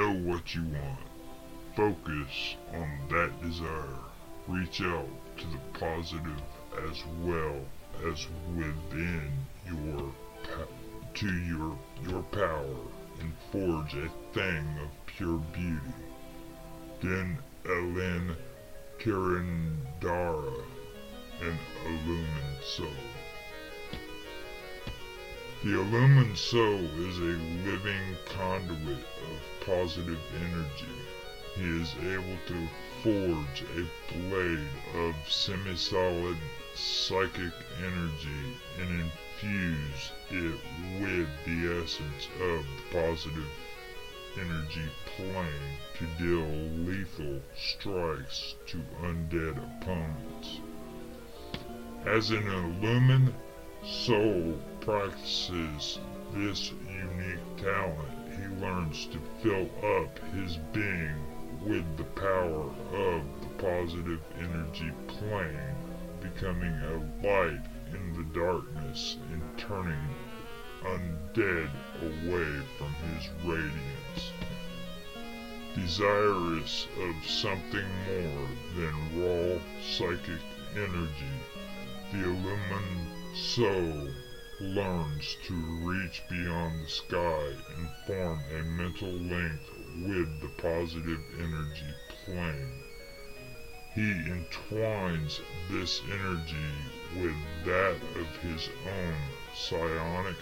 Know what you want. Focus on that desire. Reach out to the positive as well as within your to your your power and forge a thing of pure beauty. Then Elen Kirindara and illumined soul. The illumined soul is a living conduit of positive energy. He is able to forge a blade of semi-solid psychic energy and infuse it with the essence of the positive energy plane to deal lethal strikes to undead opponents. As an illumined soul practices this unique talent, he learns to fill up his being with the power of the positive energy plane, becoming a light in the darkness and turning undead away from his radiance. Desirous of something more than raw psychic energy, the illumined soul learns to reach beyond the sky and form a mental link with the positive energy plane. He entwines this energy with that of his own psionic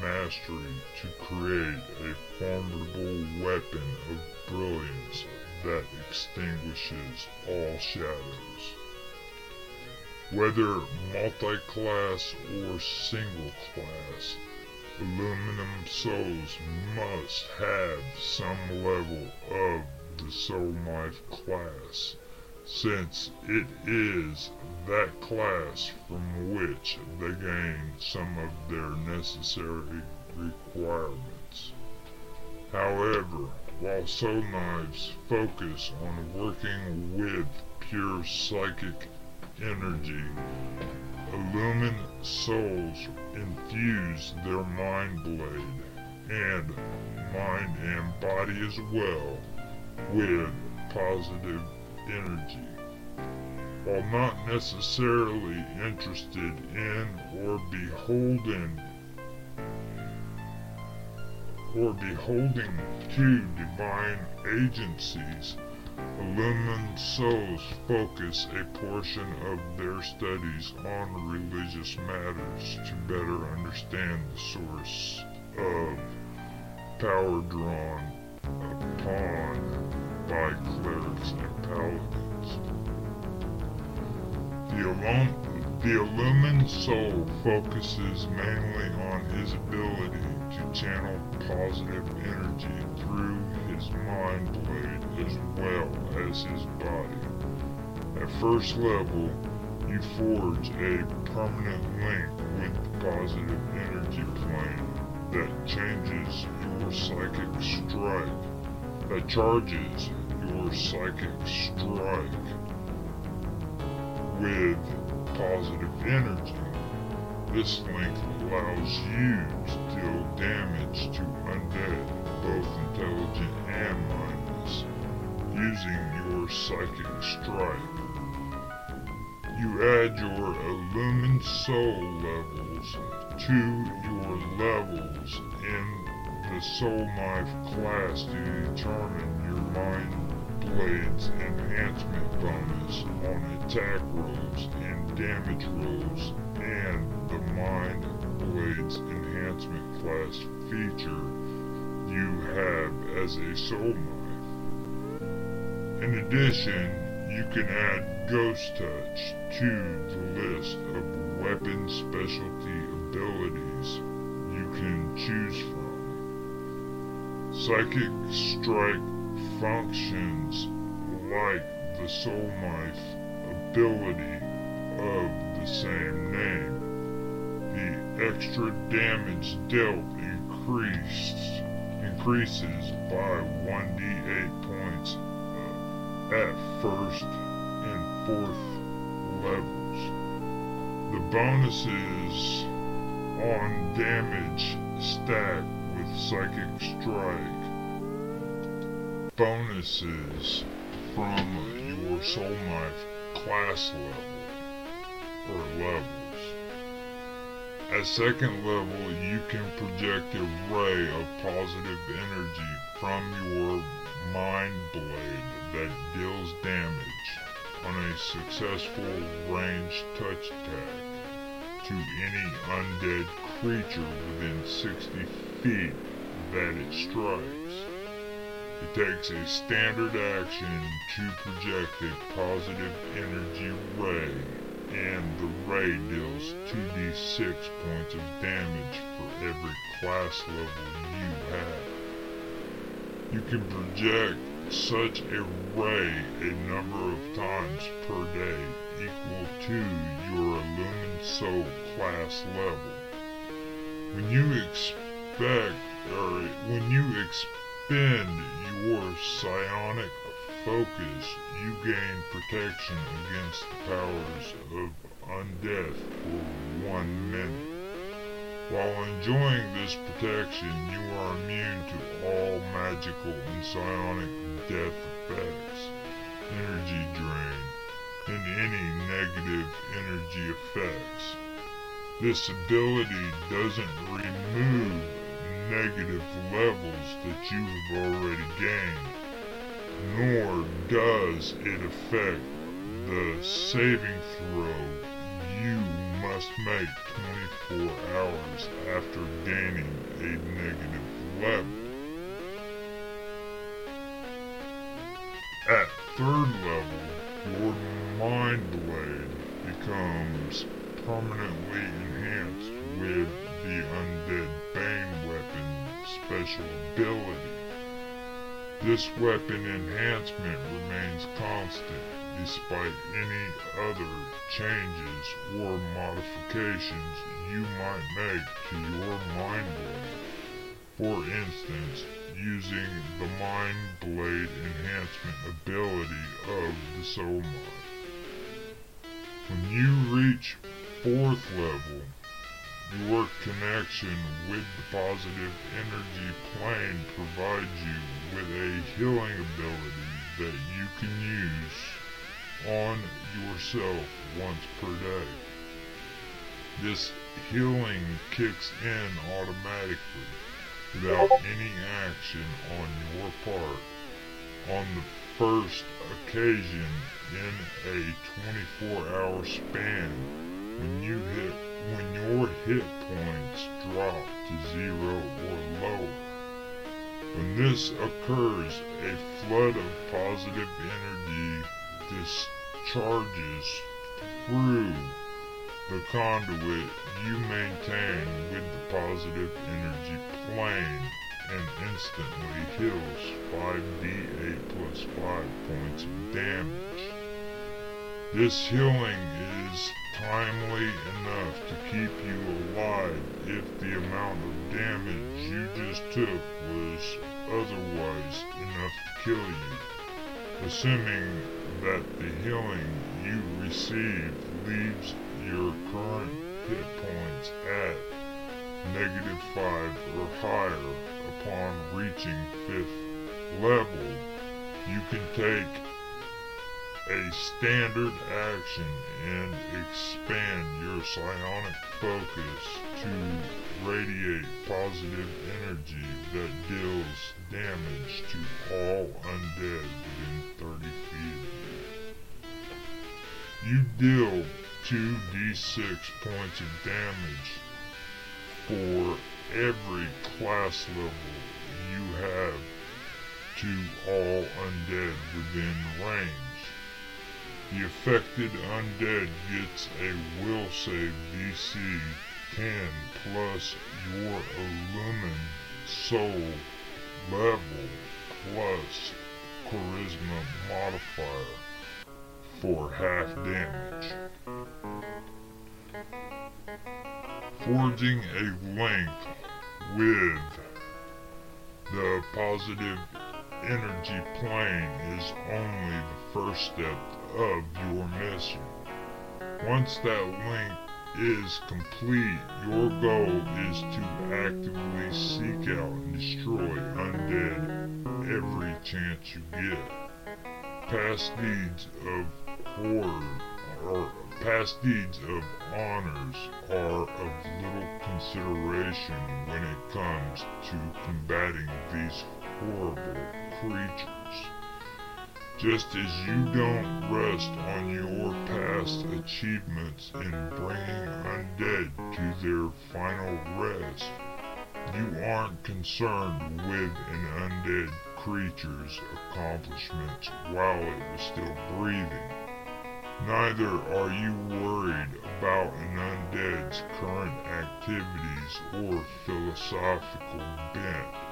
mastery to create a formidable weapon of brilliance that extinguishes all shadows. Whether multi-class or single-class, illumined souls must have some level of the soul knife class, since it is that class from which they gain some of their necessary requirements. However, while soul knives focus on working with pure psychic energy. Illumined souls infuse their mind blade and mind and body as well with positive energy. While not necessarily interested in or beholden or beholding to divine agencies, Illumined souls focus a portion of their studies on religious matters to better understand the source of power drawn upon by clerics and paladins. The, illum- the illumined soul focuses mainly on his ability to channel positive energy through his mind blade as well as his body. At first level, you forge a permanent link with the positive energy plane that changes your psychic strike, that charges your psychic strike with positive energy. This link allows you to deal damage to undead, both intelligent and mindless, using your psychic strike. You add your illumined soul levels to your levels in the soul knife class to determine your mind blade's enhancement bonus on attack rolls and damage rolls and the Mind Blades Enhancement class feature you have as a soul knife. In addition, you can add Ghost Touch to the list of weapon specialty abilities you can choose from. Psychic Strike functions like the Soul Knife ability of the same name extra damage dealt increased, increases by 1d8 points uh, at first and fourth levels. The bonuses on damage stack with Psychic Strike bonuses from your soul knife class level or levels. At second level, you can project a ray of positive energy from your mind blade that deals damage on a successful range touch attack to any undead creature within 60 feet that it strikes. It takes a standard action to project a positive energy ray, and the ray deals 2d6 points of damage for every class level you have. You can project such a ray a number of times per day equal to your Illumined Soul class level. When you expect or when you expend your psionic focus, you gain protection against the powers of undeath for one minute. While enjoying this protection, you are immune to all magical and psionic death effects, energy drain, and any negative energy effects. This ability doesn't remove negative levels that you have already gained, nor does it affect the saving throw you must make 24 hours after gaining a negative level. At third level, your mind blade becomes permanently enhanced with the Undead Bane weapon special ability. This weapon enhancement remains constant despite any other changes or modifications you might make to your mind blade. For instance, using the Mind Blade enhancement ability of the Soul Mod. When you reach 4th level, your connection with the positive energy plane provides you with a healing ability that you can use on yourself once per day. This healing kicks in automatically without any action on your part on the first occasion in a 24 hour span when you hit when your hit points drop to zero or lower. When this occurs, a flood of positive energy discharges through the conduit you maintain with the positive energy plane and instantly heals 5d8 plus 5 points of damage. This healing is timely enough to keep you alive if the amount of damage you just took was otherwise enough to kill you, assuming that the healing you receive leaves your current hit points at negative 5 or higher upon reaching 5th level, you can take a standard action and expand your psionic focus to radiate positive energy that deals damage to all undead within 30 feet. You deal 2d6 points of damage for every class level you have to all undead within range. The affected undead gets a will save DC 10 plus your illumined soul level plus charisma modifier for half damage. Forging a link with the positive energy plane is only the first step of your mission. Once that link is complete, your goal is to actively seek out and destroy undead every chance you get. Past deeds of horror or past deeds of honors are of little consideration when it comes to combating these horrible creatures. Just as you don't rest on your past achievements in bringing undead to their final rest, you aren't concerned with an undead creature's accomplishments while it was still breathing. Neither are you worried about an undead's current activities or philosophical bent.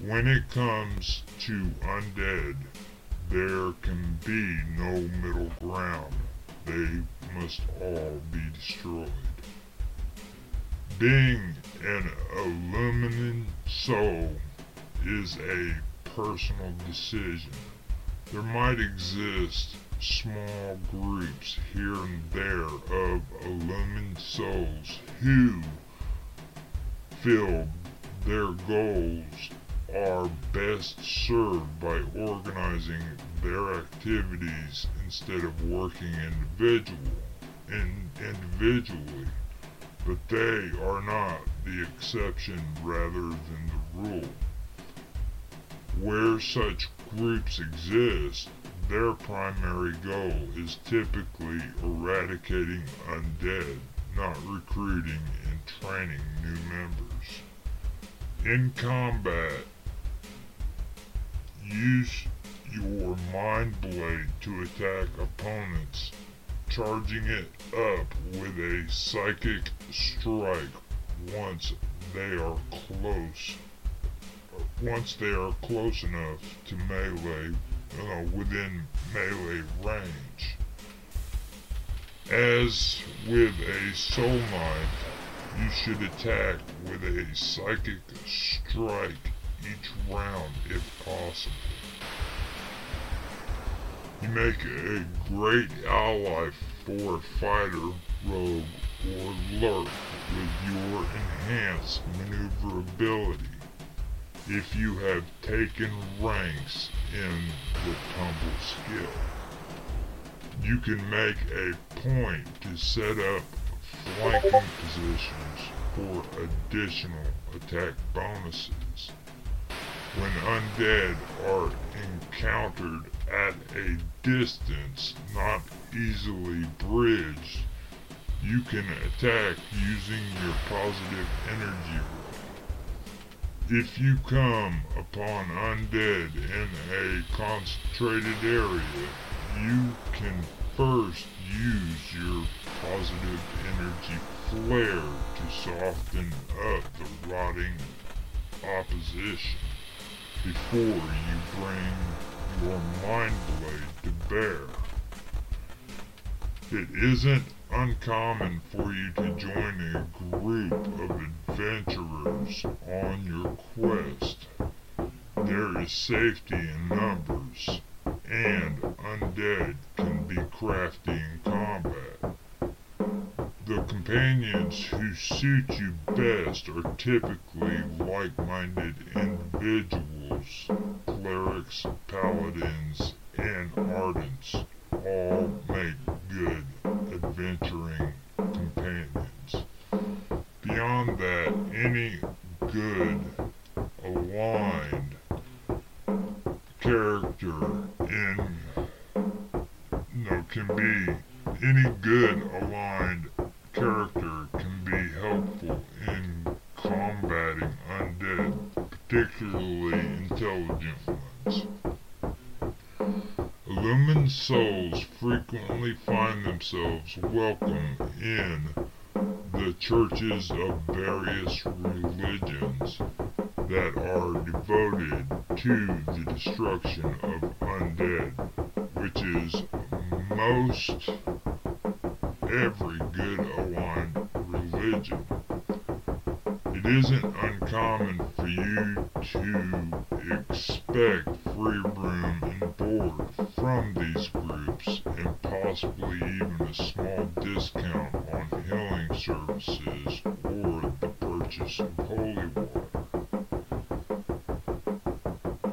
When it comes to undead, there can be no middle ground. They must all be destroyed. Being an illumined soul is a personal decision. There might exist small groups here and there of illumined souls who feel their goals are best served by organizing their activities instead of working individual, in, individually, but they are not the exception rather than the rule. Where such groups exist, their primary goal is typically eradicating undead, not recruiting and training new members. In combat, use your mind blade to attack opponents, charging it up with a psychic strike once they are close. Once they are close enough to melee uh, within melee range. As with a soul knife, you should attack with a psychic strike each round if possible. You make a great ally for fighter, rogue, or lurk with your enhanced maneuverability if you have taken ranks in the tumble skill. You can make a point to set up flanking positions for additional attack bonuses. When undead are encountered at a distance not easily bridged, you can attack using your positive energy if you come upon undead in a concentrated area, you can first use your positive energy flare to soften up the rotting opposition before you bring your mind blade to bear. It isn't uncommon for you to join a group of adventurers on your quest. There is safety in numbers, and undead can be crafty in combat. The companions who suit you best are typically like-minded individuals, clerics, paladins, and ardents all make good adventuring companions. Beyond that, any good, aligned character in, no, can be, any good, aligned character particularly intelligent ones. Illumined souls frequently find themselves welcome in the churches of various religions that are devoted to the destruction of undead, which is most every good aligned religion. It isn't uncommon for you to expect free room and board from these groups and possibly even a small discount on healing services or the purchase of holy water.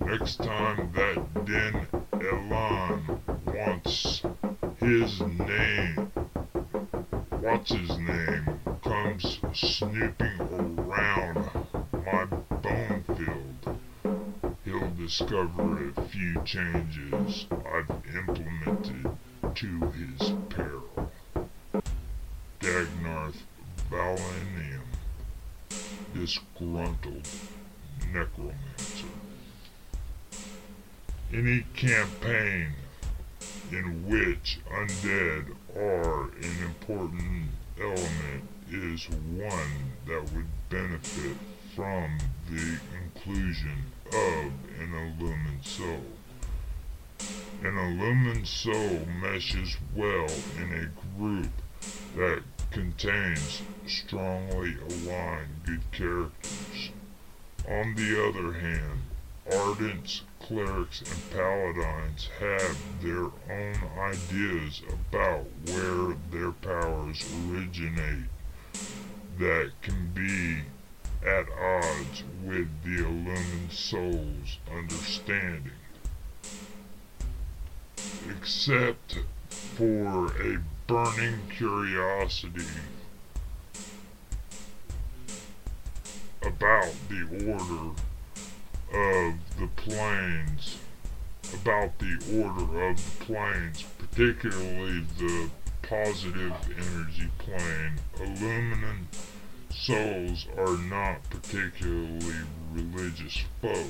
Next time that Den Elan wants his name, what's his name, comes snooping discover a few changes I've implemented to his peril. Dagnarth Valenium, disgruntled necromancer. Any campaign in which undead are an important element is one that would benefit from the inclusion of an illumined soul. An illumined soul meshes well in a group that contains strongly aligned good characters. On the other hand, ardents, clerics, and paladins have their own ideas about where their powers originate that can be at odds with the illumined soul's understanding. Except for a burning curiosity about the order of the planes, about the order of the planes, particularly the positive energy plane, illumined souls are not particularly religious folk.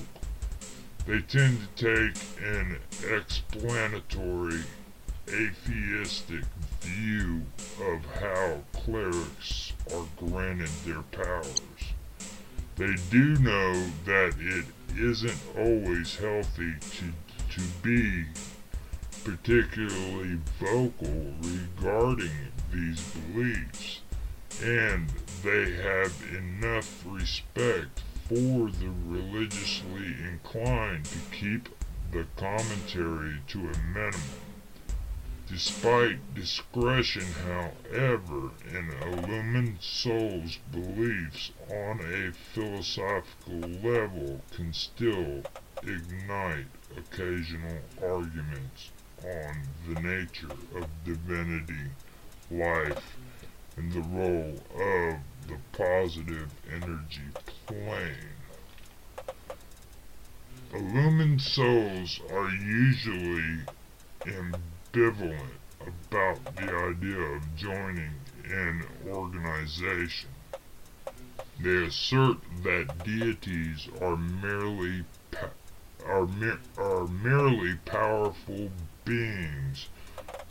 They tend to take an explanatory, atheistic view of how clerics are granted their powers. They do know that it isn't always healthy to, to be particularly vocal regarding these beliefs, and they have enough respect for the religiously inclined to keep the commentary to a minimum. Despite discretion, however, an illumined soul's beliefs on a philosophical level can still ignite occasional arguments on the nature of divinity, life, and the role of the positive energy plane. Illumined souls are usually ambivalent about the idea of joining an organization. They assert that deities are merely are, mer are merely powerful beings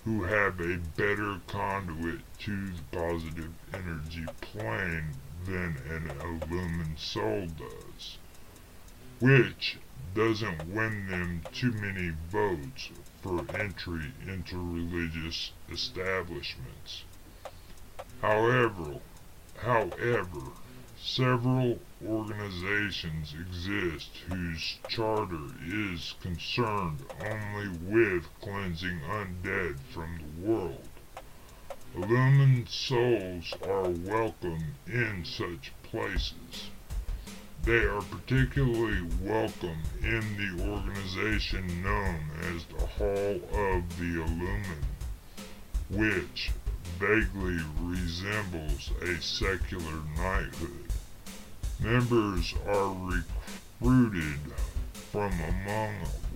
who have a better conduit to the positive energy plane than an illumined soul does, which doesn't win them too many votes for entry into religious establishments. However, however, several organizations exist whose charter is concerned only with cleansing undead from the world. Illumined souls are welcome in such places. They are particularly welcome in the organization known as the Hall of the Illumined, which vaguely resembles a secular knighthood. Members are recruited from among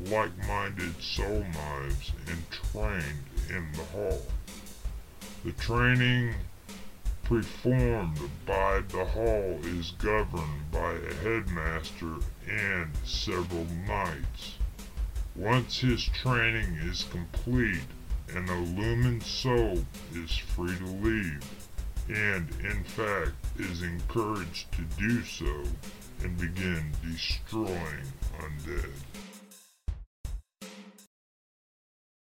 like-minded soul knives and trained in the hall. The training performed by the hall is governed by a headmaster and several knights. Once his training is complete, an illumined soul is free to leave, and in fact is encouraged to do so and begin destroying undead.